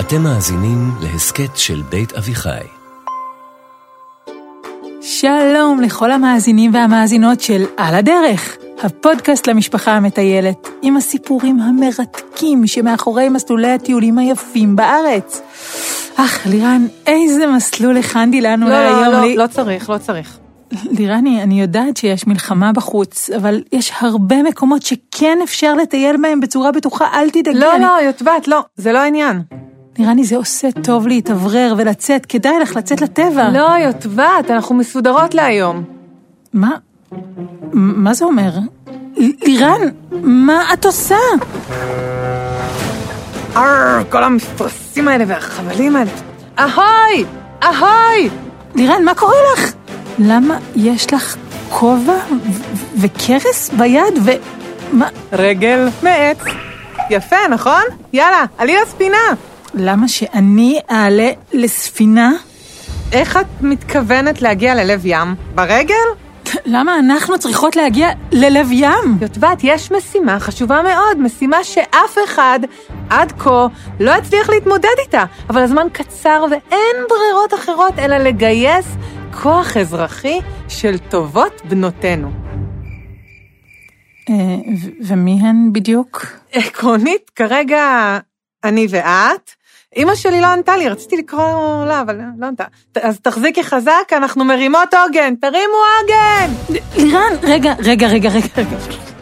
אתם מאזינים להסכת של בית אביחי. שלום לכל המאזינים והמאזינות של על הדרך, הפודקאסט למשפחה המטיילת, עם הסיפורים המרתקים שמאחורי מסלולי הטיולים היפים בארץ. אך, לירן, איזה מסלול הכנתי לנו לא, להיום. לא, לא, לי- לא צריך, לא צריך. לירני, אני יודעת שיש מלחמה בחוץ, אבל יש הרבה מקומות שכן אפשר לטייל בהם בצורה בטוחה, אל תדאגי. לא, אני- לא, יוטבעת, לא, זה לא העניין. לירני, זה עושה טוב להתאוורר ולצאת, כדאי לך לצאת לטבע. לא, יוטבעת, אנחנו מסודרות להיום. מה? מה זה אומר? לירן, מה את עושה? ארר, כל המפרשים האלה והחבלים האלה. אהוי! אהוי! לירן, מה קורה לך? למה יש לך כובע וכרס ביד ו... מה? רגל מעץ. יפה, נכון? יאללה, עלי לספינה. למה שאני אעלה לספינה? איך את מתכוונת להגיע ללב ים? ברגל? למה אנחנו צריכות להגיע ללב ים? יוטבעת, יש משימה חשובה מאוד, משימה שאף אחד עד כה לא הצליח להתמודד איתה, אבל הזמן קצר ואין ברירות אחרות אלא לגייס כוח אזרחי של טובות בנותינו. אה, ומי הן בדיוק? עקרונית, כרגע אני ואת. אימא שלי לא ענתה לי, רציתי לקרוא לה, אבל לא ענתה. אז תחזיקי חזק, אנחנו מרימות עוגן, תרימו עוגן! לירן, רגע, רגע, רגע, רגע, רגע.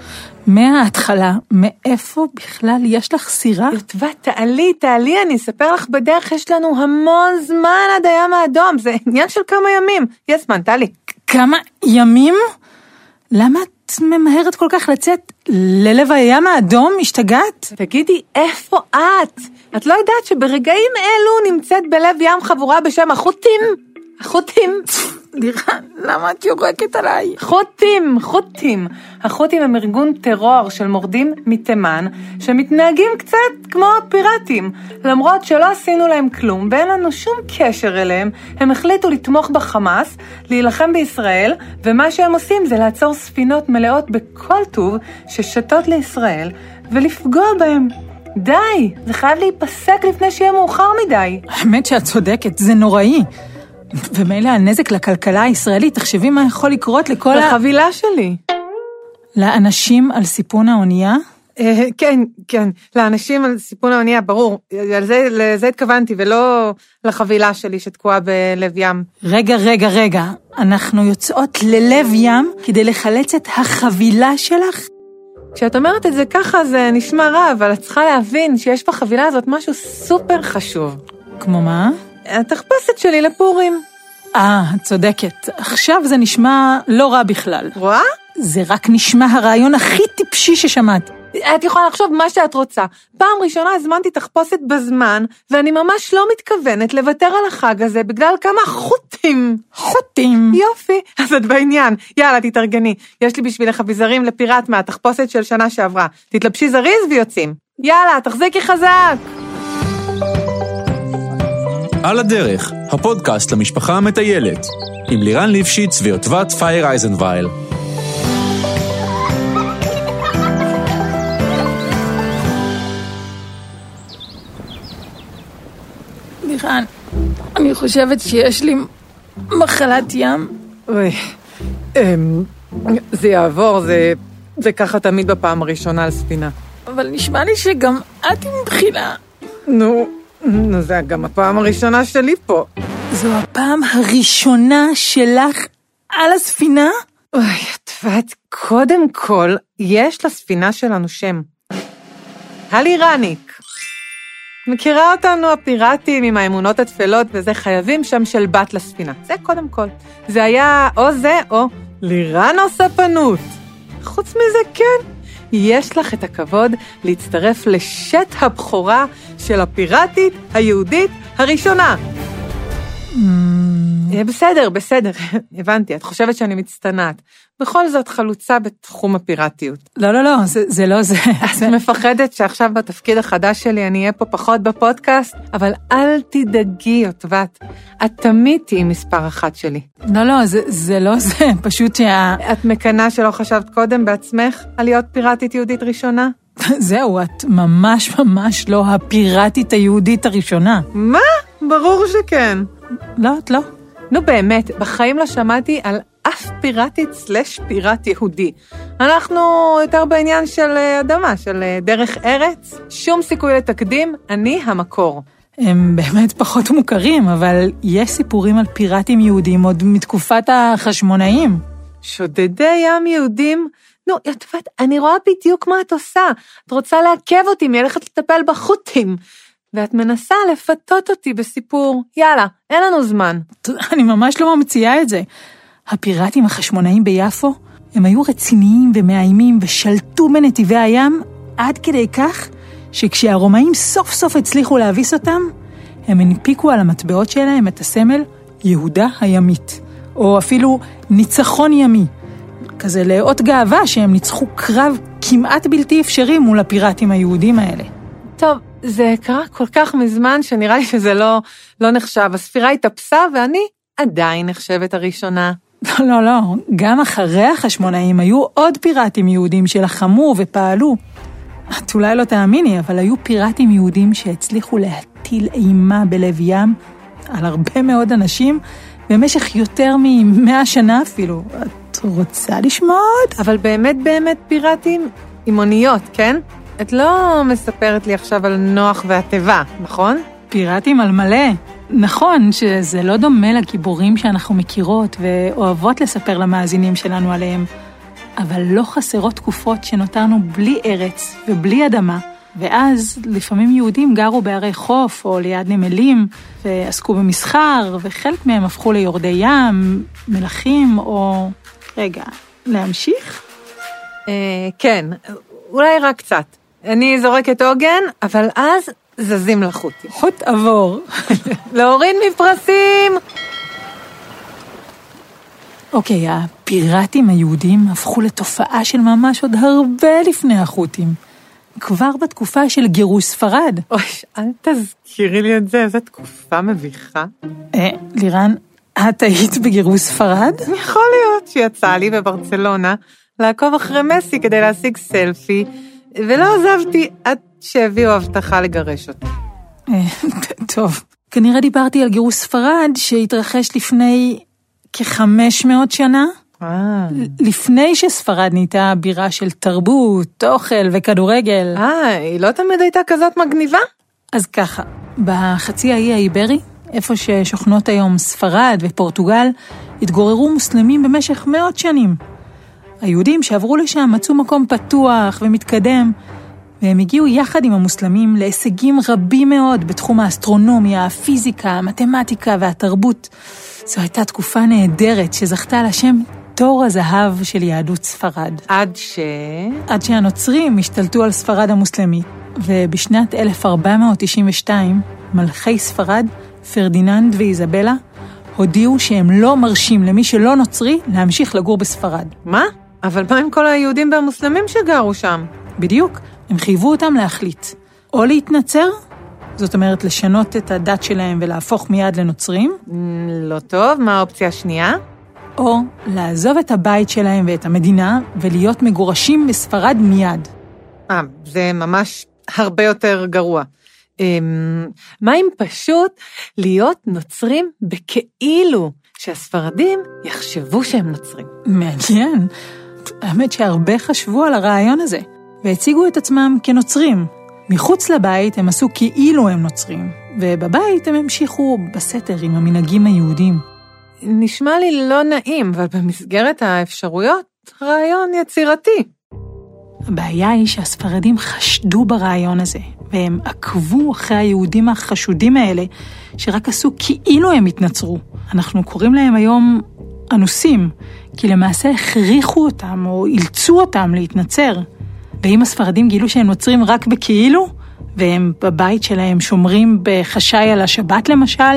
מההתחלה, מאיפה בכלל יש לך סירה? יוטבע, תעלי, תעלי, אני אספר לך בדרך, יש לנו המון זמן עד הים האדום, זה עניין של כמה ימים. יש זמן, תעלי. כמה ימים? למה את ממהרת כל כך לצאת ללב הים האדום? השתגעת? תגידי, איפה את? את לא יודעת שברגעים אלו נמצאת בלב ים חבורה בשם החות'ים? החות'ים? לירן, למה את יורקת עליי? חות'ים, חות'ים. החות'ים הם ארגון טרור של מורדים מתימן, שמתנהגים קצת כמו פיראטים. למרות שלא עשינו להם כלום ואין לנו שום קשר אליהם, הם החליטו לתמוך בחמאס, להילחם בישראל, ומה שהם עושים זה לעצור ספינות מלאות בכל טוב ששטות לישראל, ולפגוע בהם. די, זה חייב להיפסק לפני שיהיה מאוחר מדי. האמת שאת צודקת, זה נוראי. ומילא הנזק לכלכלה הישראלית, תחשבי מה יכול לקרות לכל ה... החבילה שלי. לאנשים על סיפון האונייה? אה, כן, כן, לאנשים על סיפון האונייה, ברור, על זה, לזה התכוונתי, ולא לחבילה שלי שתקועה בלב ים. רגע, רגע, רגע, אנחנו יוצאות ללב ים כדי לחלץ את החבילה שלך? כשאת אומרת את זה ככה זה נשמע רע, אבל את צריכה להבין שיש בחבילה הזאת משהו סופר חשוב. כמו מה? התחפושת שלי לפורים. אה, צודקת. עכשיו זה נשמע לא רע בכלל. רואה? זה רק נשמע הרעיון הכי טיפשי ששמעת. את יכולה לחשוב מה שאת רוצה. פעם ראשונה הזמנתי תחפושת בזמן, ואני ממש לא מתכוונת לוותר על החג הזה בגלל כמה חוטים. חוטים. יופי, אז את בעניין. יאללה, תתארגני. יש לי בשבילך אביזרים לפיראט מהתחפושת של שנה שעברה. תתלבשי זריז ויוצאים. יאללה, תחזיקי חזק! על הדרך, הפודקאסט למשפחה המטיילת, עם לירן ליפשיץ ויוטבת פייר אייזנווייל. לירן, אני חושבת שיש לי מחלת ים. אוי, אמ, זה יעבור, זה, זה ככה תמיד בפעם הראשונה על ספינה. אבל נשמע לי שגם את עם בחילה. נו, נו, זה גם הפעם הראשונה שלי פה. זו הפעם הראשונה שלך על הספינה? אוי, את קודם כל, יש לספינה שלנו שם. הלי רניק. מכירה אותנו הפיראטים עם האמונות התפלות וזה, חייבים שם של בת לספינה. זה קודם כל. זה היה או זה או לירן או ספנות. חוץ מזה, כן, יש לך את הכבוד להצטרף לשת הבכורה של הפיראטית היהודית הראשונה. אה, בסדר, בסדר, הבנתי, את חושבת שאני מצטנעת. בכל זאת חלוצה בתחום הפיראטיות. לא, לא, לא, זה, זה לא זה. את מפחדת שעכשיו בתפקיד החדש שלי אני אהיה פה פחות בפודקאסט? אבל אל תדאגי, יוטבת, את תמיד תהיי מספר אחת שלי. לא, לא, זה, זה לא זה, פשוט שה... את מקנאה שלא חשבת קודם בעצמך על להיות פיראטית יהודית ראשונה? זהו, את ממש ממש לא הפיראטית היהודית הראשונה. מה? ברור שכן. לא, את לא. נו באמת, בחיים לא שמעתי על אף פיראטית סלש פיראט יהודי. אנחנו יותר בעניין של אה, אדמה, של אה, דרך ארץ. שום סיכוי לתקדים, אני המקור. הם באמת פחות מוכרים, אבל יש סיפורים על פיראטים יהודים עוד מתקופת החשמונאים. שודדי ים יהודים? נו, יטפת, אני רואה בדיוק מה את עושה. את רוצה לעכב אותי מלכת לטפל בחות'ים. ואת מנסה לפתות אותי בסיפור. יאללה, אין לנו זמן. אני ממש לא ממציאה את זה. הפיראטים החשמונאים ביפו, הם היו רציניים ומאיימים ושלטו בנתיבי הים עד כדי כך שכשהרומאים סוף סוף הצליחו להביס אותם, הם הנפיקו על המטבעות שלהם את הסמל יהודה הימית, או אפילו ניצחון ימי. כזה לאות גאווה שהם ניצחו קרב כמעט בלתי אפשרי מול הפיראטים היהודים האלה. טוב, זה קרה כל כך מזמן שנראה לי שזה לא, לא נחשב. הספירה התאפסה ואני עדיין נחשבת הראשונה. לא, לא, לא, גם אחרי החשמונאים היו עוד פיראטים יהודים שלחמו ופעלו. את אולי לא תאמיני, אבל היו פיראטים יהודים שהצליחו להטיל אימה בלב ים על הרבה מאוד אנשים במשך יותר ממאה שנה אפילו. את רוצה לשמוע עוד? אבל באמת באמת פיראטים עם אוניות, כן? את לא מספרת לי עכשיו על נוח והתיבה, נכון? פיראטים על מלא. נכון שזה לא דומה לגיבורים שאנחנו מכירות ואוהבות לספר למאזינים שלנו עליהם, אבל לא חסרות תקופות שנותרנו בלי ארץ ובלי אדמה, ואז לפעמים יהודים גרו בערי חוף או ליד נמלים ועסקו במסחר, וחלק מהם הפכו ליורדי ים, מלכים או... רגע, להמשיך? אה, כן, אולי רק קצת. אני זורקת עוגן, אבל אז זזים לחוטים. חוט עבור. להוריד מפרשים! אוקיי, הפיראטים היהודים הפכו לתופעה של ממש עוד הרבה לפני החות'ים. כבר בתקופה של גירוש ספרד. אוי, אל תזכירי לי את זה, איזו תקופה מביכה. אה, לירן, את היית בגירוש ספרד? יכול להיות שיצא לי בברצלונה לעקוב אחרי מסי כדי להשיג סלפי, ולא עזבתי עד שהביאו הבטחה לגרש אותי. טוב, כנראה דיברתי על גירוש ספרד שהתרחש לפני כ-500 שנה. אה, לפני שספרד נהייתה בירה של תרבות, אוכל וכדורגל. אה, היא לא תמיד הייתה כזאת מגניבה? אז ככה, בחצי האי האיברי, איפה ששוכנות היום ספרד ופורטוגל, התגוררו מוסלמים במשך מאות שנים. היהודים שעברו לשם מצאו מקום פתוח ומתקדם, והם הגיעו יחד עם המוסלמים להישגים רבים מאוד בתחום האסטרונומיה, הפיזיקה, המתמטיקה והתרבות. זו הייתה תקופה נהדרת שזכתה על השם תור הזהב של יהדות ספרד. עד ש... עד שהנוצרים השתלטו על ספרד המוסלמית, ובשנת 1492 מלכי ספרד, פרדיננד ואיזבלה, הודיעו שהם לא מרשים למי שלא נוצרי להמשיך לגור בספרד. מה? אבל מה עם כל היהודים והמוסלמים שגרו שם? בדיוק, הם חייבו אותם להחליט. או להתנצר, זאת אומרת לשנות את הדת שלהם ולהפוך מיד לנוצרים, Mm, לא טוב, מה האופציה השנייה? או לעזוב את הבית שלהם ואת המדינה ולהיות מגורשים בספרד מיד. אה, זה ממש הרבה יותר גרוע. אמ, מה אם פשוט להיות נוצרים בכאילו, שהספרדים יחשבו שהם נוצרים? מעניין. האמת שהרבה חשבו על הרעיון הזה, והציגו את עצמם כנוצרים. מחוץ לבית הם עשו כאילו הם נוצרים, ובבית הם המשיכו בסתר עם המנהגים היהודים. נשמע לי לא נעים, אבל במסגרת האפשרויות, רעיון יצירתי. הבעיה היא שהספרדים חשדו ברעיון הזה, והם עקבו אחרי היהודים החשודים האלה, שרק עשו כאילו הם התנצרו. אנחנו קוראים להם היום אנוסים, כי למעשה הכריחו אותם או אילצו אותם להתנצר. ואם הספרדים גילו שהם נוצרים רק בכאילו, והם בבית שלהם שומרים בחשאי על השבת למשל,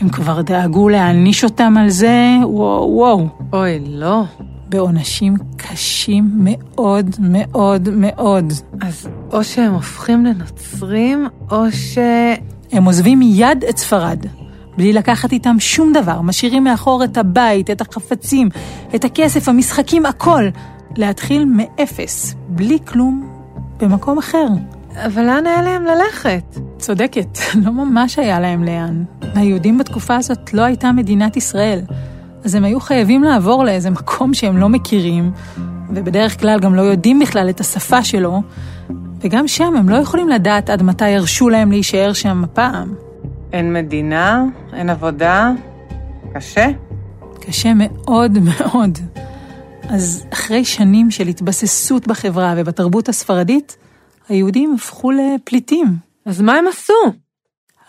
הם כבר דאגו להעניש אותם על זה, וואו וואו. אוי, לא. בעונשים קשים מאוד מאוד מאוד. אז או שהם הופכים לנוצרים, או ש... הם עוזבים מיד את ספרד, בלי לקחת איתם שום דבר, משאירים מאחור את הבית, את החפצים, את הכסף, המשחקים, הכל. להתחיל מאפס, בלי כלום, במקום אחר. אבל לאן היה להם ללכת? צודקת, לא ממש היה להם לאן. ליהודים בתקופה הזאת לא הייתה מדינת ישראל, אז הם היו חייבים לעבור לאיזה מקום שהם לא מכירים, ובדרך כלל גם לא יודעים בכלל את השפה שלו, וגם שם הם לא יכולים לדעת עד מתי ירשו להם להישאר שם הפעם. אין מדינה, אין עבודה, קשה. קשה מאוד מאוד. אז אחרי שנים של התבססות בחברה ובתרבות הספרדית, היהודים הפכו לפליטים. אז מה הם עשו?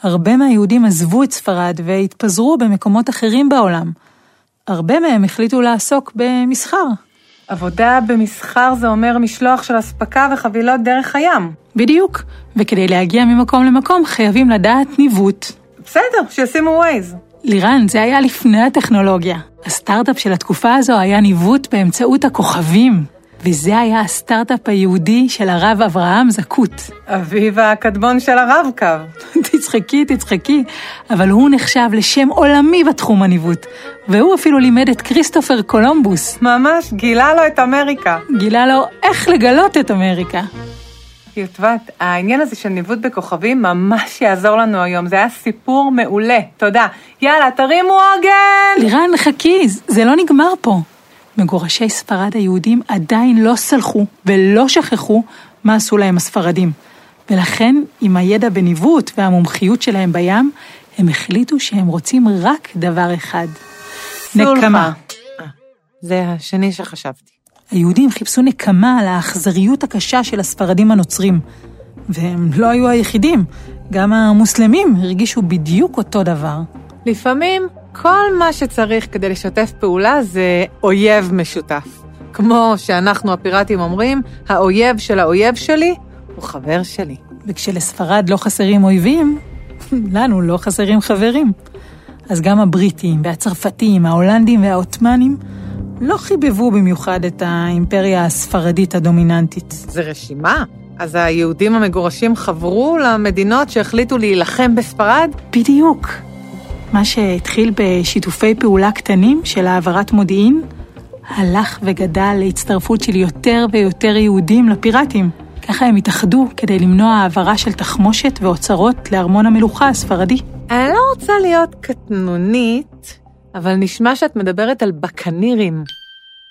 הרבה מהיהודים עזבו את ספרד והתפזרו במקומות אחרים בעולם. הרבה מהם החליטו לעסוק במסחר. עבודה במסחר זה אומר משלוח של אספקה וחבילות דרך הים. בדיוק, וכדי להגיע ממקום למקום חייבים לדעת ניווט. בסדר, שישימו Waze. לירן, זה היה לפני הטכנולוגיה. הסטארט-אפ של התקופה הזו היה ניווט באמצעות הכוכבים. וזה היה הסטארט-אפ היהודי של הרב אברהם זקוט. אביו הקדמון של הרב-קו. תצחקי, תצחקי, אבל הוא נחשב לשם עולמי בתחום הניווט, והוא אפילו לימד את כריסטופר קולומבוס. ממש, גילה לו את אמריקה. גילה לו איך לגלות את אמריקה. יוטבת, העניין הזה של ניווט בכוכבים ממש יעזור לנו היום, זה היה סיפור מעולה, תודה. יאללה, תרימו עוגן! לירן, חכי, זה לא נגמר פה. מגורשי ספרד היהודים עדיין לא סלחו ולא שכחו מה עשו להם הספרדים. ולכן, עם הידע בניווט והמומחיות שלהם בים, הם החליטו שהם רוצים רק דבר אחד. נקמה. אה, זה השני שחשבתי. היהודים חיפשו נקמה על האכזריות הקשה של הספרדים הנוצרים. והם לא היו היחידים, גם המוסלמים הרגישו בדיוק אותו דבר. לפעמים כל מה שצריך כדי לשתף פעולה זה אויב משותף. כמו שאנחנו הפיראטים אומרים, האויב של האויב שלי הוא חבר שלי. וכשלספרד לא חסרים אויבים, לנו לא חסרים חברים. אז גם הבריטים והצרפתים, ההולנדים והעות'מאנים לא חיבבו במיוחד את האימפריה הספרדית הדומיננטית. זה רשימה? אז היהודים המגורשים חברו למדינות שהחליטו להילחם בספרד? בדיוק. מה שהתחיל בשיתופי פעולה קטנים של העברת מודיעין, הלך וגדל להצטרפות של יותר ויותר יהודים לפיראטים. ככה הם התאחדו כדי למנוע העברה של תחמושת ואוצרות לארמון המלוכה הספרדי. אני לא רוצה להיות קטנונית, אבל נשמע שאת מדברת על בקנירים,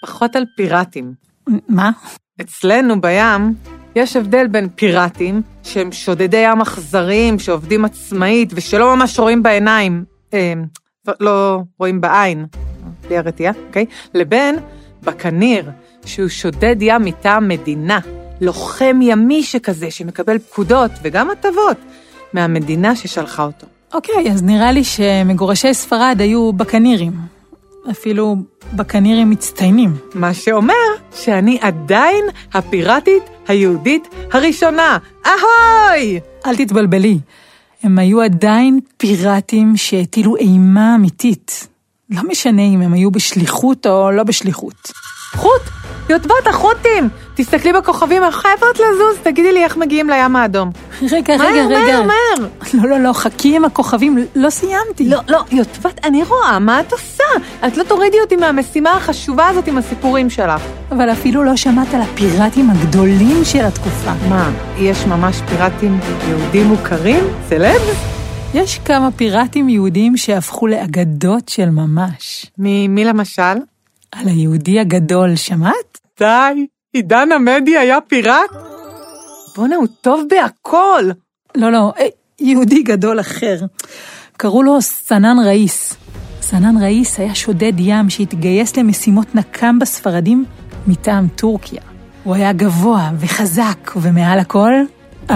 פחות על פיראטים. מה? אצלנו בים יש הבדל בין פיראטים, שהם שודדי ים אכזריים, שעובדים עצמאית ושלא ממש רואים בעיניים, לא רואים בעין, בלי הרתיעה, אוקיי? לבין בקניר, שהוא שודד ים מטעם מדינה, לוחם ימי שכזה, שמקבל פקודות וגם הטבות מהמדינה ששלחה אותו. אוקיי, אז נראה לי שמגורשי ספרד היו בקנירים. אפילו בקנירים מצטיינים. מה שאומר שאני עדיין הפיראטית היהודית הראשונה. אהוי! אל תתבלבלי, הם היו עדיין פיראטים שהטילו אימה אמיתית. לא משנה אם הם היו בשליחות או לא בשליחות. חוט! יוטבת החוטים! תסתכלי בכוכבים, חייבות לזוז, תגידי לי איך מגיעים לים האדום. רגע, מהר, רגע, רגע. מהר, מהר. לא, לא, לא, חכי עם הכוכבים, לא סיימתי. לא, לא, יוטבת, אני רואה, מה את עושה? את לא תורידי אותי מהמשימה החשובה הזאת עם הסיפורים שלך. אבל אפילו לא שמעת על הפיראטים הגדולים של התקופה. מה, יש ממש פיראטים יהודים מוכרים? סלב? יש כמה פיראטים יהודים שהפכו לאגדות של ממש. מי, מי למשל? על היהודי הגדול, שמעת? די, עידן עמדי היה פיראט? בואנה, הוא טוב בהכל. לא, לא, אה, יהודי גדול אחר. קראו לו סנן ראיס. סנן ראיס היה שודד ים שהתגייס למשימות נקם בספרדים מטעם טורקיה. הוא היה גבוה וחזק, ומעל הכל,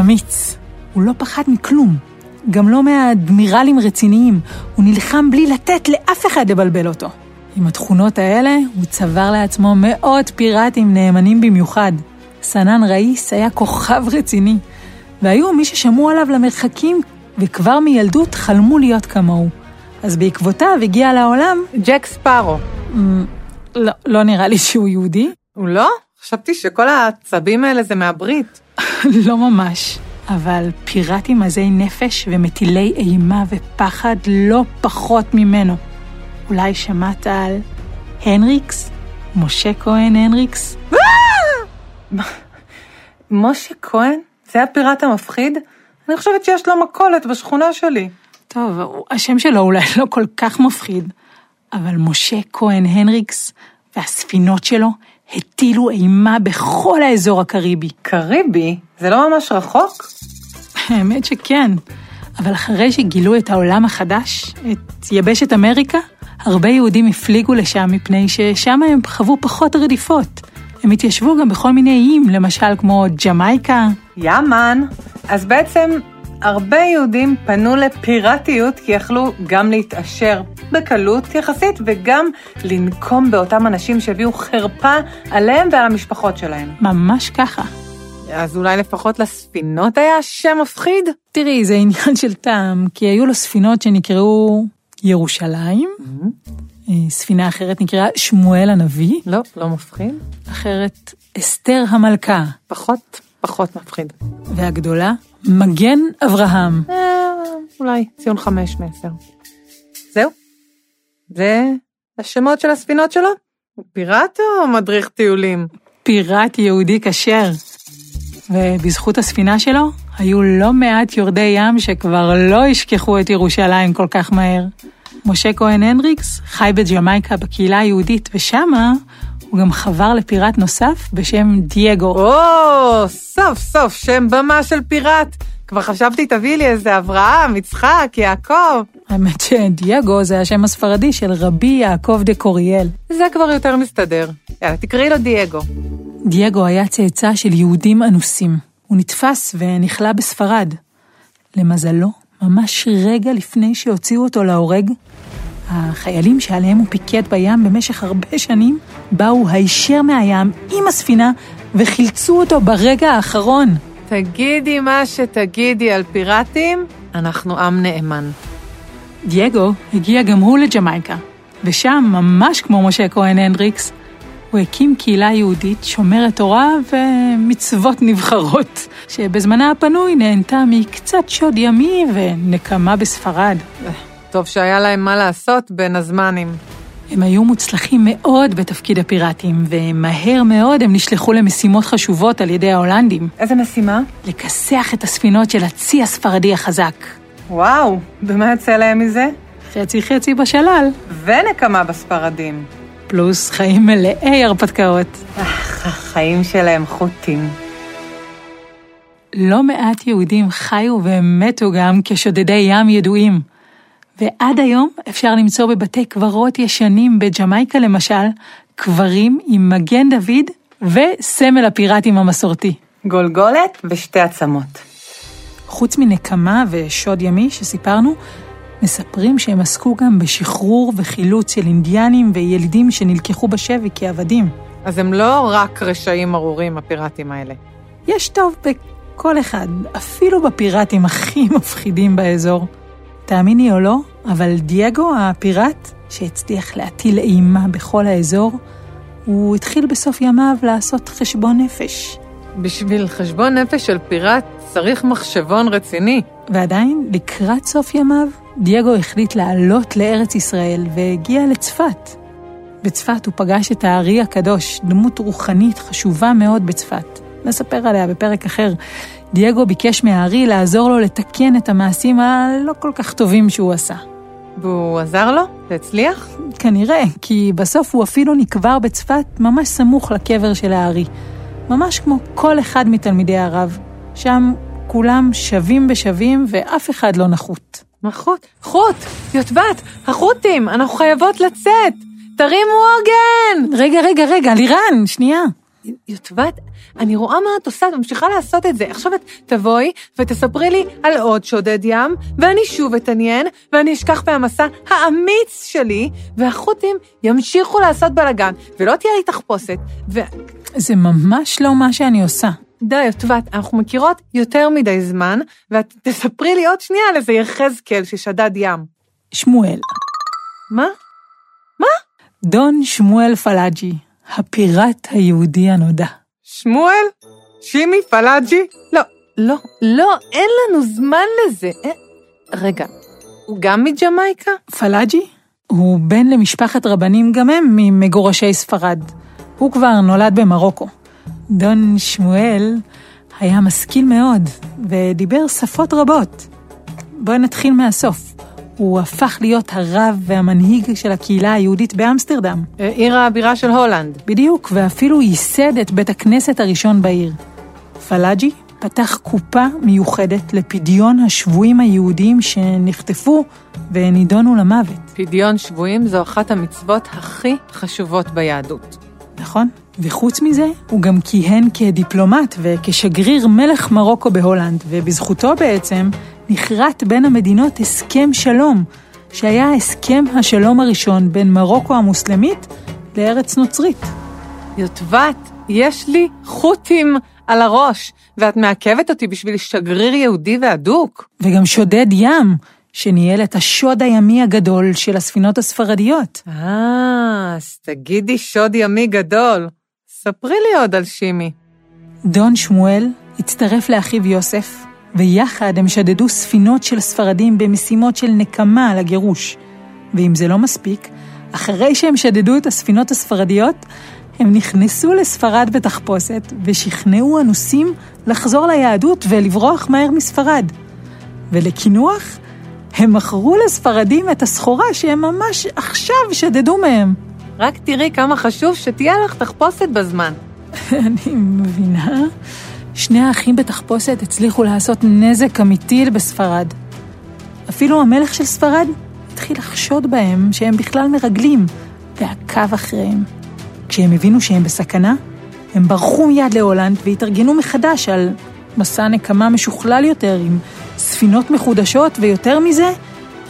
אמיץ. הוא לא פחד מכלום. גם לא מהאדמירלים רציניים. הוא נלחם בלי לתת לאף אחד לבלבל אותו. עם התכונות האלה, הוא צבר לעצמו מאות פיראטים נאמנים במיוחד. סנן ראיס היה כוכב רציני, והיו מי ששמעו עליו למרחקים, וכבר מילדות חלמו להיות כמוהו. אז בעקבותיו הגיע לעולם, ג'ק ספארו. לא, לא נראה לי שהוא יהודי, הוא לא? חשבתי שכל העצבים האלה זה מהברית. לא ממש. אבל פיראטים עזי נפש ומטילי אימה ופחד לא פחות ממנו. אולי שמעת על הנריקס? משה כהן הנריקס? משה כהן? זה הפיראט המפחיד? אני חושבת שיש לו מכולת בשכונה שלי. טוב, השם שלו אולי לא כל כך מפחיד, אבל משה כהן הנריקס והספינות שלו הטילו אימה בכל האזור הקריבי. קריבי? זה לא ממש רחוק? האמת שכן, אבל אחרי שגילו את העולם החדש, את יבשת אמריקה, הרבה יהודים הפליגו לשם מפני ששם הם חוו פחות רדיפות. הם התיישבו גם בכל מיני איים, למשל כמו ג'מייקה. יאמן. אז בעצם הרבה יהודים פנו לפיראטיות כי יכלו גם להתעשר בקלות יחסית וגם לנקום באותם אנשים שהביאו חרפה עליהם ועל המשפחות שלהם. ממש ככה. אז אולי לפחות לספינות היה שם מפחיד? תראי, זה עניין של טעם, כי היו לו ספינות שנקראו ירושלים, אה, ספינה אחרת נקראה שמואל הנביא, לא, לא מפחיד. אחרת אסתר המלכה, פחות, פחות מפחיד. והגדולה, מגן אברהם. אה, אולי ציון חמש מעשר. זהו? זה השמות של הספינות שלו? הוא פיראט או מדריך טיולים? פיראט יהודי כשר. ובזכות הספינה שלו, היו לא מעט יורדי ים שכבר לא ישכחו את ירושלים כל כך מהר. משה כהן הנריקס חי בג'מייקה בקהילה היהודית, ושמה הוא גם חבר לפיראט נוסף בשם דייגו. או, סוף סוף שם במה של פיראט. כבר חשבתי תביאי לי איזה אברהם, יצחק, יעקב. האמת שדייגו זה השם הספרדי של רבי יעקב דה קוריאל. זה כבר יותר מסתדר. יאללה, תקראי לו דייגו. דייגו היה צאצא של יהודים אנוסים. הוא נתפס ונכלא בספרד. למזלו, ממש רגע לפני שהוציאו אותו להורג, החיילים שעליהם הוא פיקד בים במשך הרבה שנים, באו הישר מהים עם הספינה וחילצו אותו ברגע האחרון. תגידי מה שתגידי על פיראטים, אנחנו עם נאמן. דייגו הגיע גם הוא לג'מייקה, ושם, ממש כמו משה כהן הנדריקס, הוא הקים קהילה יהודית שומרת תורה ומצוות נבחרות, שבזמנה הפנוי נהנתה מקצת שוד ימי ונקמה בספרד. טוב שהיה להם מה לעשות בין הזמנים. הם היו מוצלחים מאוד בתפקיד הפיראטים, ומהר מאוד הם נשלחו למשימות חשובות על ידי ההולנדים. איזה משימה? לכסח את הספינות של הצי הספרדי החזק. וואו, ומה יוצא להם מזה? חצי חצי בשלל, ונקמה בספרדים. פלוס חיים מלאי הרפתקאות. החיים שלהם חוטים. לא מעט יהודים חיו ומתו גם כשודדי ים ידועים. ועד היום אפשר למצוא בבתי קברות ישנים בג'מייקה למשל, קברים עם מגן דוד וסמל הפיראטים המסורתי. גולגולת ושתי עצמות. חוץ מנקמה ושוד ימי שסיפרנו, מספרים שהם עסקו גם בשחרור וחילוץ של אינדיאנים וילידים שנלקחו בשבי כעבדים. אז הם לא רק רשעים ארורים, הפיראטים האלה. יש טוב בכל אחד, אפילו בפיראטים הכי מפחידים באזור. תאמיני או לא, אבל דייגו הפיראט, שהצליח להטיל אימה בכל האזור, הוא התחיל בסוף ימיו לעשות חשבון נפש. בשביל חשבון נפש של פיראט צריך מחשבון רציני. ועדיין, לקראת סוף ימיו, דייגו החליט לעלות לארץ ישראל והגיע לצפת. בצפת הוא פגש את הארי הקדוש, דמות רוחנית חשובה מאוד בצפת. נספר עליה בפרק אחר. דייגו ביקש מהארי לעזור לו לתקן את המעשים הלא כל כך טובים שהוא עשה. והוא עזר לו? זה הצליח? כנראה, כי בסוף הוא אפילו נקבר בצפת ממש סמוך לקבר של הארי. ממש כמו כל אחד מתלמידי הרב. שם כולם שווים בשווים ואף אחד לא נחות. מה חוט? חוט! יוטבת! החוטים! אנחנו חייבות לצאת! תרימו עוגן! רגע, רגע, רגע, לירן, שנייה. יוטבת, אני רואה מה את עושה, את ממשיכה לעשות את זה. עכשיו את תבואי ותספרי לי על עוד שודד ים, ואני שוב אתעניין, ואני אשכח מהמסע האמיץ שלי, והחות'ים ימשיכו לעשות בלאגן, ולא תהיה לי תחפושת, ו... זה ממש לא מה שאני עושה. די, יוטבת, אנחנו מכירות יותר מדי זמן, ואת תספרי לי עוד שנייה על איזה יחזקאל ששדד ים. שמואל. מה? דון שמואל פלאג'י, הפיראט היהודי הנודע. שמואל? שימי פלאג'י? לא, לא, לא, אין לנו זמן לזה. אה, רגע, הוא גם מג'מייקה? פלאג'י הוא בן למשפחת רבנים גם הם ממגורשי ספרד. הוא כבר נולד במרוקו. דון שמואל היה משכיל מאוד ודיבר שפות רבות. בואי נתחיל מהסוף. הוא הפך להיות הרב והמנהיג של הקהילה היהודית באמסטרדם. אה, עיר הבירה של הולנד. בדיוק, ואפילו ייסד את בית הכנסת הראשון בעיר. פלאג'י פתח קופה מיוחדת לפדיון השבויים היהודים שנחטפו ונידונו למוות. פדיון שבויים זו אחת המצוות הכי חשובות ביהדות. נכון? וחוץ מזה, הוא גם כיהן כדיפלומט וכשגריר מלך מרוקו בהולנד, ובזכותו בעצם נכרת בין המדינות הסכם שלום, שהיה הסכם השלום הראשון בין מרוקו המוסלמית לארץ נוצרית. יוטבת, יש לי חוטים על הראש, ואת מעכבת אותי בשביל שגריר יהודי והדוק. וגם שודד ים, שניהל את השוד הימי הגדול של הספינות הספרדיות. אה, אז תגידי שוד ימי גדול. ספרי לי עוד על שימי. דון שמואל הצטרף לאחיו יוסף, ויחד הם שדדו ספינות של ספרדים במשימות של נקמה על הגירוש. ואם זה לא מספיק, אחרי שהם שדדו את הספינות הספרדיות, הם נכנסו לספרד בתחפושת ושכנעו אנוסים לחזור ליהדות ולברוח מהר מספרד. ולקינוח, הם מכרו לספרדים את הסחורה שהם ממש עכשיו שדדו מהם. רק תראי כמה חשוב שתהיה לך תחפושת בזמן. אני מבינה. שני האחים בתחפושת הצליחו לעשות נזק אמיתי בספרד. אפילו המלך של ספרד התחיל לחשוד בהם שהם בכלל מרגלים, ועקב אחריהם. כשהם הבינו שהם בסכנה, הם ברחו מיד להולנד והתארגנו מחדש על מסע נקמה משוכלל יותר, עם ספינות מחודשות, ויותר מזה,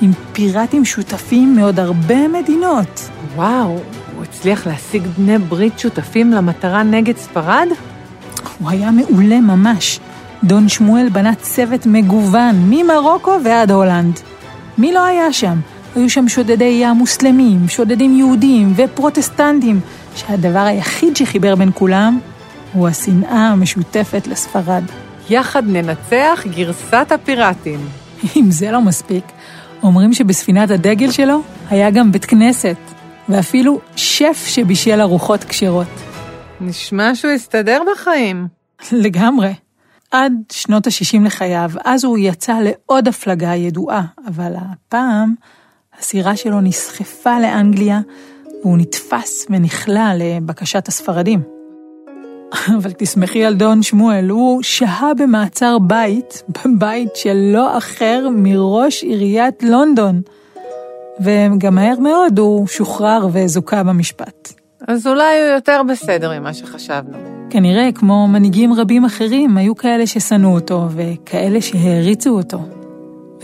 עם פיראטים שותפים מעוד הרבה מדינות. וואו, הצליח להשיג בני ברית שותפים למטרה נגד ספרד? הוא היה מעולה ממש. דון שמואל בנה צוות מגוון, ממרוקו ועד הולנד. מי לא היה שם? היו שם שודדי ים מוסלמים, שודדים יהודים ופרוטסטנטים, שהדבר היחיד שחיבר בין כולם הוא השנאה המשותפת לספרד. יחד ננצח גרסת הפיראטים. אם זה לא מספיק, אומרים שבספינת הדגל שלו היה גם בית כנסת, ואפילו שף שבישל ארוחות כשרות. נשמע שהוא הסתדר בחיים. לגמרי. עד שנות ה-60 לחייו, אז הוא יצא לעוד הפלגה ידועה, אבל הפעם הסירה שלו נסחפה לאנגליה, והוא נתפס ונכלא לבקשת הספרדים. אבל תסמכי על דון שמואל, הוא שהה במעצר בית, בבית של לא אחר מראש עיריית לונדון. וגם מהר מאוד הוא שוחרר וזוכה במשפט. אז אולי הוא יותר בסדר ממה שחשבנו. כנראה, כמו מנהיגים רבים אחרים, היו כאלה ששנאו אותו וכאלה שהעריצו אותו.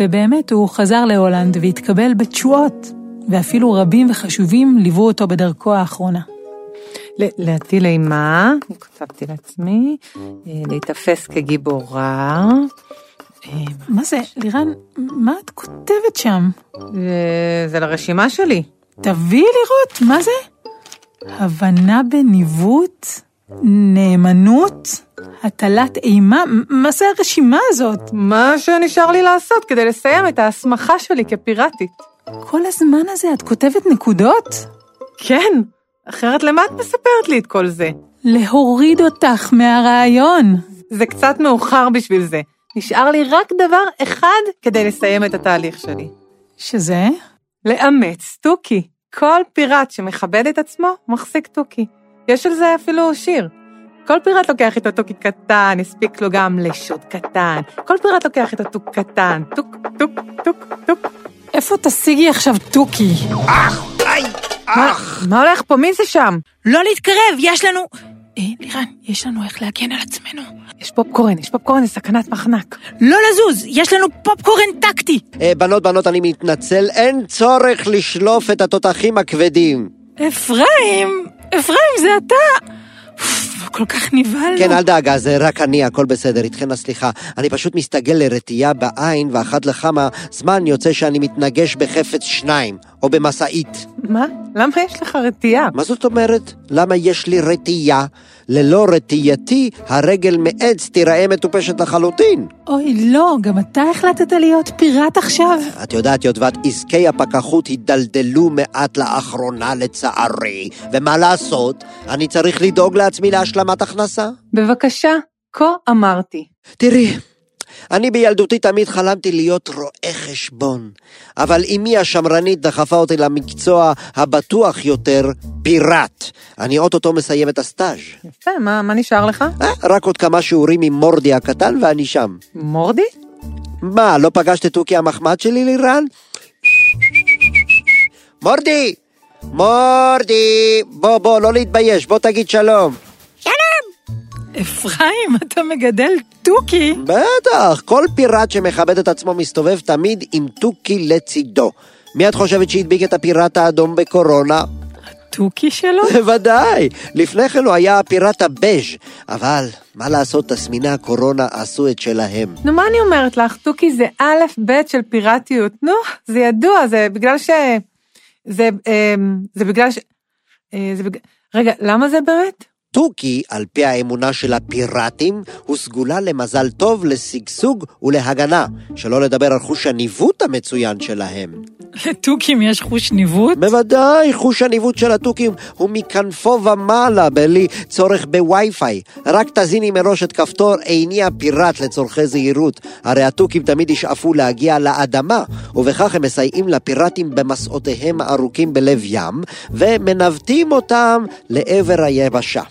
ובאמת, הוא חזר להולנד והתקבל בתשואות, ואפילו רבים וחשובים ליוו אותו בדרכו האחרונה. להטיל אימה, כתבתי לעצמי, אה, להיתפס כגיבורה. מה זה, לירן, מה את כותבת שם? זה לרשימה שלי. תביאי לראות, מה זה? הבנה בניווט, נאמנות, הטלת אימה, מה זה הרשימה הזאת? מה שנשאר לי לעשות כדי לסיים את ההסמכה שלי כפיראטית. כל הזמן הזה את כותבת נקודות? כן, אחרת למה את מספרת לי את כל זה? להוריד אותך מהרעיון. זה קצת מאוחר בשביל זה. נשאר לי רק דבר אחד כדי לסיים את התהליך שלי. שזה? לאמץ תוכי. כל פיראט שמכבד את עצמו, מחזיק תוכי. יש על זה אפילו שיר. כל פיראט לוקח איתו תוכי קטן, הספיק לו גם לשוט קטן. כל פיראט לוקח איתו תוכי קטן. טוק, טוק, טוק, טוק. איפה תשיגי עכשיו תוכי? מה, מה הולך פה? מי זה שם? לא להתקרב, יש לנו... אה, לירן, יש לנו איך להגן על עצמנו. יש פופקורן, יש פופקורן, זה סכנת מחנק. לא לזוז, יש לנו פופקורן טקטי. אה, בנות, בנות, אני מתנצל, אין צורך לשלוף את התותחים הכבדים. אפרים, אפרים, זה אתה. כל כך נבהלנו. כן, אל דאגה, זה רק אני, הכל בסדר, איתכן הסליחה. אני פשוט מסתגל לרטייה בעין, ואחת לכמה זמן יוצא שאני מתנגש בחפץ שניים, או במשאית. מה? למה יש לך רתיעה? מה זאת אומרת? למה יש לי רטייה? ללא רטייתי, הרגל מעץ תיראה מטופשת לחלוטין. אוי, לא, גם אתה החלטת להיות פיראט עכשיו? את יודעת, יודבת, עסקי הפקחות הידלדלו מעט לאחרונה לצערי, ומה לעשות? אני צריך לדאוג לעצמי להשלמת הכנסה. בבקשה, כה אמרתי. תראי, אני בילדותי תמיד חלמתי להיות רואה חשבון, אבל אמי השמרנית דחפה אותי למקצוע הבטוח יותר, פיראט. אני אוטוטו מסיים את הסטאז'. יפה, מה, מה נשאר לך? אה, רק עוד כמה שיעורים עם מורדי הקטן ואני שם. מורדי? מה, לא פגשת את תוכי המחמד שלי, לירן? מורדי! מורדי! בוא, בוא, לא להתבייש, בוא תגיד שלום. אפרים, אתה מגדל תוכי. בטח, כל פיראט שמכבד את עצמו מסתובב תמיד עם תוכי לצידו. מי את חושבת שהדביק את הפיראט האדום בקורונה? תוכי שלו? בוודאי, לפני כן הוא היה הפיראט הבז', אבל מה לעשות, תסמיני הקורונה עשו את שלהם. נו, מה אני אומרת לך? תוכי זה א' ב' של פיראטיות. נו, זה ידוע, זה בגלל ש... זה, אמ, זה בגלל ש... אה, זה בג... רגע, למה זה באמת? תוכי, על פי האמונה של הפיראטים, הוא סגולה למזל טוב, לשגשוג ולהגנה, שלא לדבר על חוש הניווט המצוין שלהם. לתוכים יש חוש ניווט? בוודאי, חוש הניווט של התוכים הוא מכנפו ומעלה, בלי צורך בווי-פיי. רק תזיני מראש את כפתור עיני הפיראט לצורכי זהירות. הרי התוכים תמיד ישאפו להגיע לאדמה, ובכך הם מסייעים לפיראטים במסעותיהם הארוכים בלב ים, ומנווטים אותם לעבר היבשה.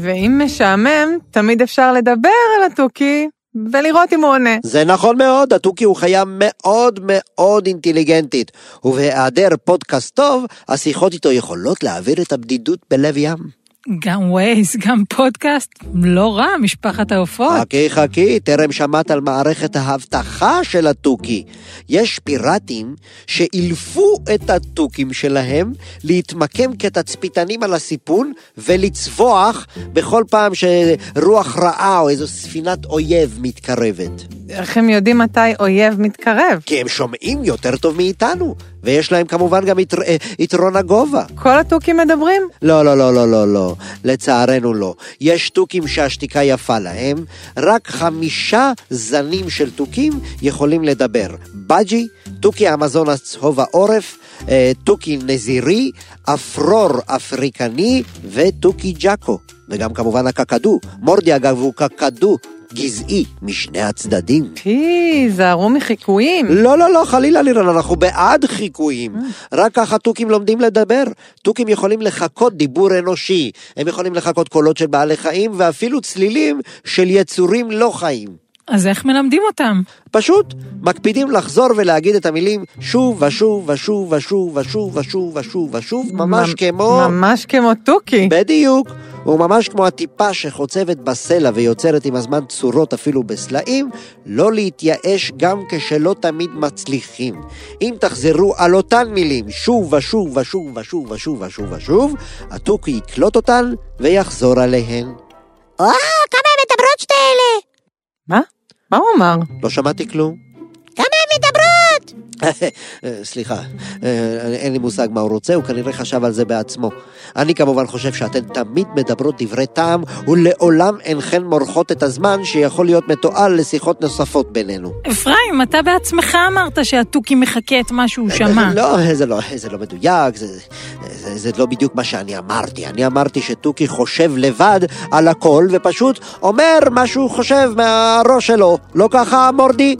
ואם משעמם, תמיד אפשר לדבר על התוכי ולראות אם הוא עונה. זה נכון מאוד, התוכי הוא חיה מאוד מאוד אינטליגנטית, ובהיעדר פודקאסט טוב, השיחות איתו יכולות להעביר את הבדידות בלב ים. גם ווייז, גם פודקאסט, לא רע, משפחת העופות. חכי חכי, טרם שמעת על מערכת האבטחה של התוכי. יש פיראטים שאילפו את התוכים שלהם להתמקם כתצפיתנים על הסיפון ולצווח בכל פעם שרוח רעה או איזו ספינת אויב מתקרבת. איך הם יודעים מתי אויב מתקרב? כי הם שומעים יותר טוב מאיתנו, ויש להם כמובן גם יתר... אה, יתרון הגובה. כל התוכים מדברים? לא, לא, לא, לא, לא, לא. לצערנו לא. יש תוכים שהשתיקה יפה להם, רק חמישה זנים של תוכים יכולים לדבר. בג'י, תוכי המזון הצהוב העורף, אה, תוכי נזירי, אפרור אפריקני ותוכי ג'אקו. וגם כמובן הקקדו. מורדי אגב הוא קקדו גזעי משני הצדדים. פי, זהרו מחיקויים. לא, לא, לא, חלילה לירן, אנחנו בעד חיקויים. רק ככה תוכים לומדים לדבר. תוכים יכולים לחקות דיבור אנושי. הם יכולים לחקות קולות של בעלי חיים ואפילו צלילים של יצורים לא חיים. אז איך מלמדים אותם? פשוט מקפידים לחזור ולהגיד את המילים שוב ושוב ושוב ושוב ושוב ושוב ושוב ושוב, ממש ממ- כמו... ממש כמו תוכי. בדיוק. הוא ממש כמו הטיפה שחוצבת בסלע ויוצרת עם הזמן צורות אפילו בסלעים, לא להתייאש גם כשלא תמיד מצליחים. אם תחזרו על אותן מילים שוב ושוב ושוב ושוב ושוב ושוב ושוב, התוכי יקלוט אותן ויחזור עליהן. או, כמה הן מדברות שתי אלה? מה? מה הוא אמר? לא שמעתי כלום. סליחה, אה, אין לי מושג מה הוא רוצה, הוא כנראה חשב על זה בעצמו. אני כמובן חושב שאתן תמיד מדברות דברי טעם, ולעולם אינכן מורחות את הזמן שיכול להיות מתועל לשיחות נוספות בינינו. אפרים, אתה בעצמך אמרת שהתוכי מחקה את מה שהוא שמע. לא, זה לא, זה לא מדויק, זה, זה, זה לא בדיוק מה שאני אמרתי. אני אמרתי שתוכי חושב לבד על הכל, ופשוט אומר מה שהוא חושב מהראש שלו. לא ככה, מורדי?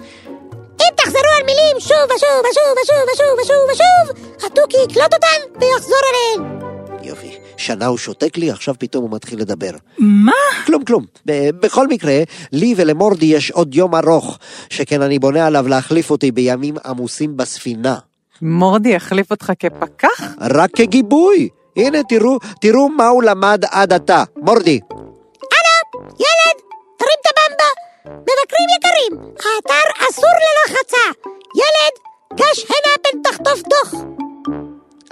אם תחזרו על מילים שוב ושוב ושוב ושוב ושוב ושוב ושוב, התוכי יקלוט אותן ויחזור עליהן. יופי. שנה הוא שותק לי, עכשיו פתאום הוא מתחיל לדבר. מה? כלום, כלום. ב- בכל מקרה, לי ולמורדי יש עוד יום ארוך, שכן אני בונה עליו להחליף אותי בימים עמוסים בספינה. מורדי יחליף אותך כפקח? רק כגיבוי. הנה, תראו, תראו מה הוא למד עד עתה. מורדי, ילד, תרים את. מבקרים יקרים, האתר אסור ללא חצה. ילד, גש הנה פן תחטוף דוח.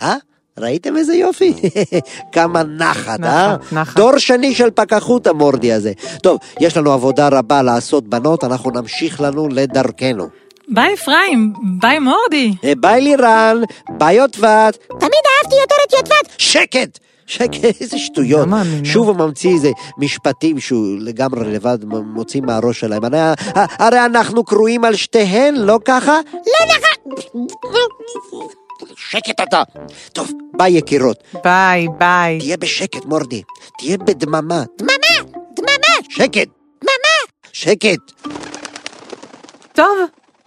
אה? ראיתם איזה יופי? כמה נחת, אה? נחת, נחת. דור שני של פקחות המורדי הזה. טוב, יש לנו עבודה רבה לעשות, בנות, אנחנו נמשיך לנו לדרכנו. ביי אפרים, ביי מורדי. אה, ביי לירן, ביי יוטבת. תמיד אהבתי יותר את יוטבת. שקט! שקט, איזה שטויות. שוב הוא ממציא איזה משפטים שהוא לגמרי לבד מוציא מהראש שלהם. הרי, הרי אנחנו קרועים על שתיהן, לא ככה? לא נכון. שקט אתה. טוב, ביי יקירות. ביי, ביי. תהיה בשקט, מורדי. תהיה בדממה. דממה, דממה, שקט. דממה. שקט. טוב,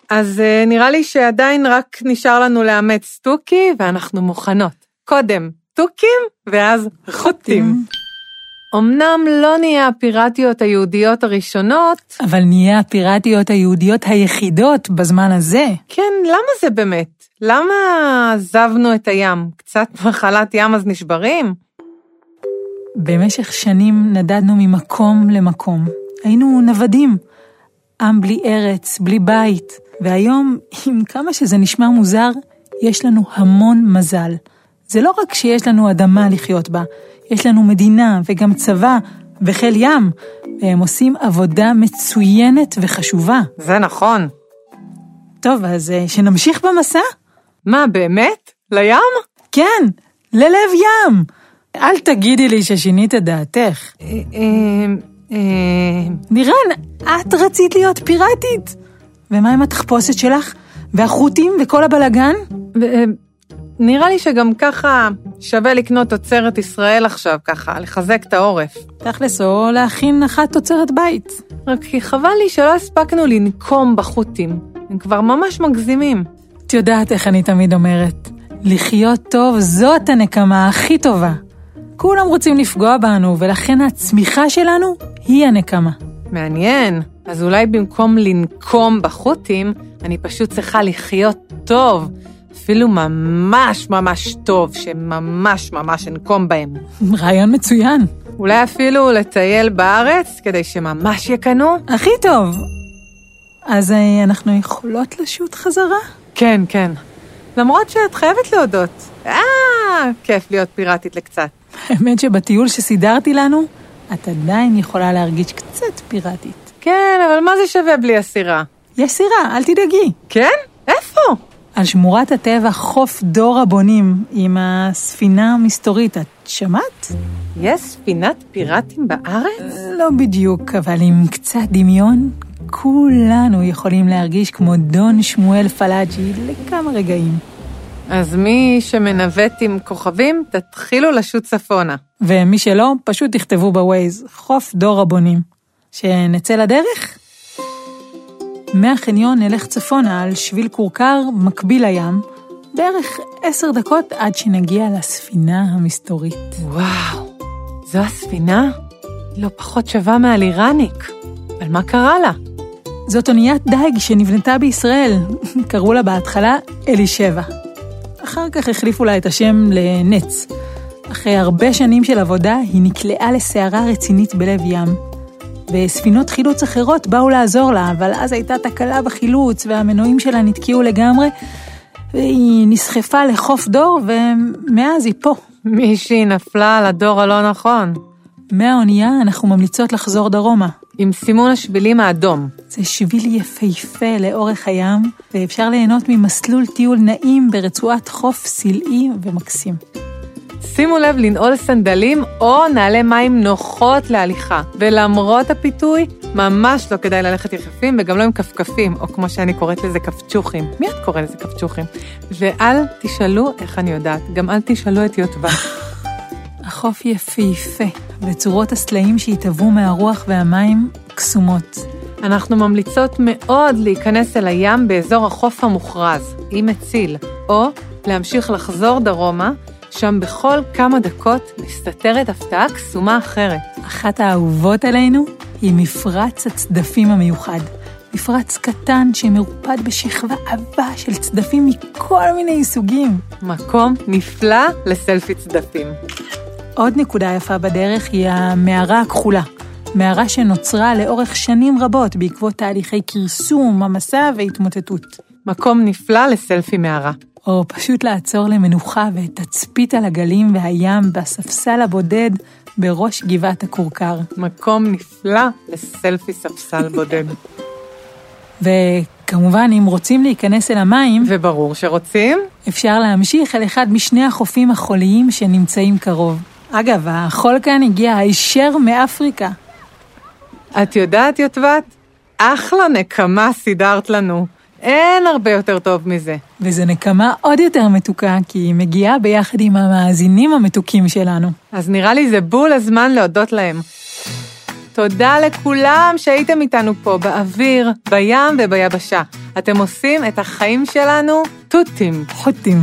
אז uh, נראה לי שעדיין רק נשאר לנו לאמץ תוכי, ואנחנו מוכנות. קודם תוכים, ואז חוטים. אמנם לא נהיה הפיראטיות היהודיות הראשונות, אבל נהיה הפיראטיות היהודיות היחידות בזמן הזה. כן, למה זה באמת? למה עזבנו את הים? קצת מחלת ים אז נשברים? במשך שנים נדדנו ממקום למקום. היינו נוודים. עם בלי ארץ, בלי בית. והיום, עם כמה שזה נשמע מוזר, יש לנו המון מזל. זה לא רק שיש לנו אדמה לחיות בה, יש לנו מדינה וגם צבא וחיל ים, והם עושים עבודה מצוינת וחשובה. זה נכון. טוב, אז אה, שנמשיך במסע? מה, באמת? לים? כן, ללב ים. אל תגידי לי ששינית את דעתך. אה, אה, אה, לירן, את רצית להיות פיראטית. ומה עם התחפושת שלך? והחוטים וכל הבלגן? אה, נראה לי שגם ככה שווה לקנות תוצרת ישראל עכשיו, ככה, לחזק את העורף. תכלס, או להכין אחת תוצרת בית. רק כי חבל לי שלא הספקנו לנקום בחוטים. הם כבר ממש מגזימים. את יודעת איך אני תמיד אומרת, לחיות טוב זאת הנקמה הכי טובה. כולם רוצים לפגוע בנו, ולכן הצמיחה שלנו היא הנקמה. מעניין. אז אולי במקום לנקום בחוטים, אני פשוט צריכה לחיות טוב. אפילו ממש ממש טוב, שממש ממש אנקום בהם. רעיון מצוין. אולי אפילו לטייל בארץ, כדי שממש יקנו? הכי טוב. אז אה, אנחנו יכולות לשוט חזרה? כן, כן. למרות שאת חייבת להודות. אה, כיף להיות פיראטית לקצת. האמת שבטיול שסידרתי לנו, את עדיין יכולה להרגיש קצת פיראטית. כן, אבל מה זה שווה בלי הסירה? יש סירה, אל תדאגי. כן? איפה? על שמורת הטבע חוף דור הבונים עם הספינה המסתורית, את שמעת? יש ספינת פיראטים בארץ? לא בדיוק, אבל עם קצת דמיון, כולנו יכולים להרגיש כמו דון שמואל פלאג'י לכמה רגעים. אז מי שמנווט עם כוכבים, תתחילו לשוט צפונה. ומי שלא, פשוט תכתבו בווייז, חוף דור הבונים. שנצא לדרך? מהחניון נלך צפונה על שביל כורכר מקביל לים, בערך עשר דקות עד שנגיע לספינה המסתורית. וואו, זו הספינה? לא פחות שווה מהלירניק. אבל מה קרה לה? זאת אוניית דייג שנבנתה בישראל, קראו לה בהתחלה אלישבע. אחר כך החליפו לה את השם לנץ. אחרי הרבה שנים של עבודה, היא נקלעה לסערה רצינית בלב ים. וספינות חילוץ אחרות באו לעזור לה, אבל אז הייתה תקלה בחילוץ, והמנועים שלה נתקעו לגמרי, והיא נסחפה לחוף דור, ומאז היא פה. מישהי נפלה על הדור הלא נכון. מהאונייה אנחנו ממליצות לחזור דרומה. עם סימון השבילים האדום. זה שביל יפהפה לאורך הים, ואפשר ליהנות ממסלול טיול נעים ברצועת חוף סלעי ומקסים. שימו לב לנעול סנדלים או נעלי מים נוחות להליכה. ולמרות הפיתוי, ממש לא כדאי ללכת יחפים וגם לא עם כפכפים, או כמו שאני קוראת לזה כפצ'וחים. מי את קוראת לזה כפצ'וחים? ואל תשאלו איך אני יודעת, גם אל תשאלו את יוטבה. החוף יפהפה, וצורות הסלעים שהתהוו מהרוח והמים קסומות. אנחנו ממליצות מאוד להיכנס אל הים באזור החוף המוכרז, עם מציל, או להמשיך לחזור דרומה, שם בכל כמה דקות מסתתרת הפתעה קסומה אחרת. אחת האהובות עלינו היא מפרץ הצדפים המיוחד. מפרץ קטן שמרופד בשכבה עבה של צדפים מכל מיני סוגים. מקום נפלא לסלפי צדפים. עוד נקודה יפה בדרך היא המערה הכחולה. מערה שנוצרה לאורך שנים רבות בעקבות תהליכי כרסום, המסע והתמוטטות. מקום נפלא לסלפי מערה. או פשוט לעצור למנוחה ותצפית על הגלים והים בספסל הבודד בראש גבעת הכורכר. מקום נפלא לסלפי ספסל בודד. וכמובן, אם רוצים להיכנס אל המים, וברור שרוצים? אפשר להמשיך אל אחד משני החופים החוליים שנמצאים קרוב. אגב, החול כאן הגיע הישר מאפריקה. את יודעת, יוטבת? אחלה נקמה סידרת לנו. אין הרבה יותר טוב מזה. וזו נקמה עוד יותר מתוקה, כי היא מגיעה ביחד עם המאזינים המתוקים שלנו. אז נראה לי זה בול הזמן להודות להם. תודה לכולם שהייתם איתנו פה, באוויר, בים וביבשה. אתם עושים את החיים שלנו תותים. חוטים.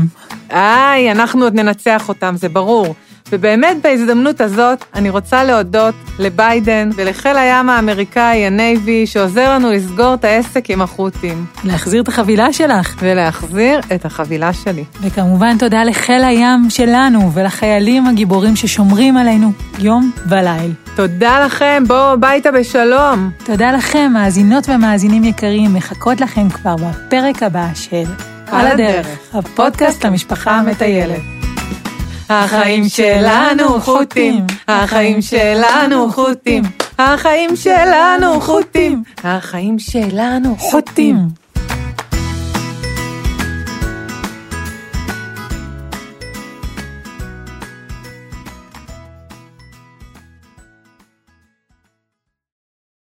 איי, אנחנו עוד ננצח אותם, זה ברור. ובאמת בהזדמנות הזאת אני רוצה להודות לביידן ולחיל הים האמריקאי, הנייבי, שעוזר לנו לסגור את העסק עם החות'ים. להחזיר את החבילה שלך. ולהחזיר את החבילה שלי. וכמובן תודה לחיל הים שלנו ולחיילים הגיבורים ששומרים עלינו יום וליל. תודה לכם, בואו הביתה בשלום. תודה לכם, מאזינות ומאזינים יקרים, מחכות לכם כבר בפרק הבא של על הדרך, הפודקאסט למשפחה המטיילת. החיים שלנו חוטים, החיים שלנו חוטים, החיים שלנו חוטים, החיים שלנו חוטים.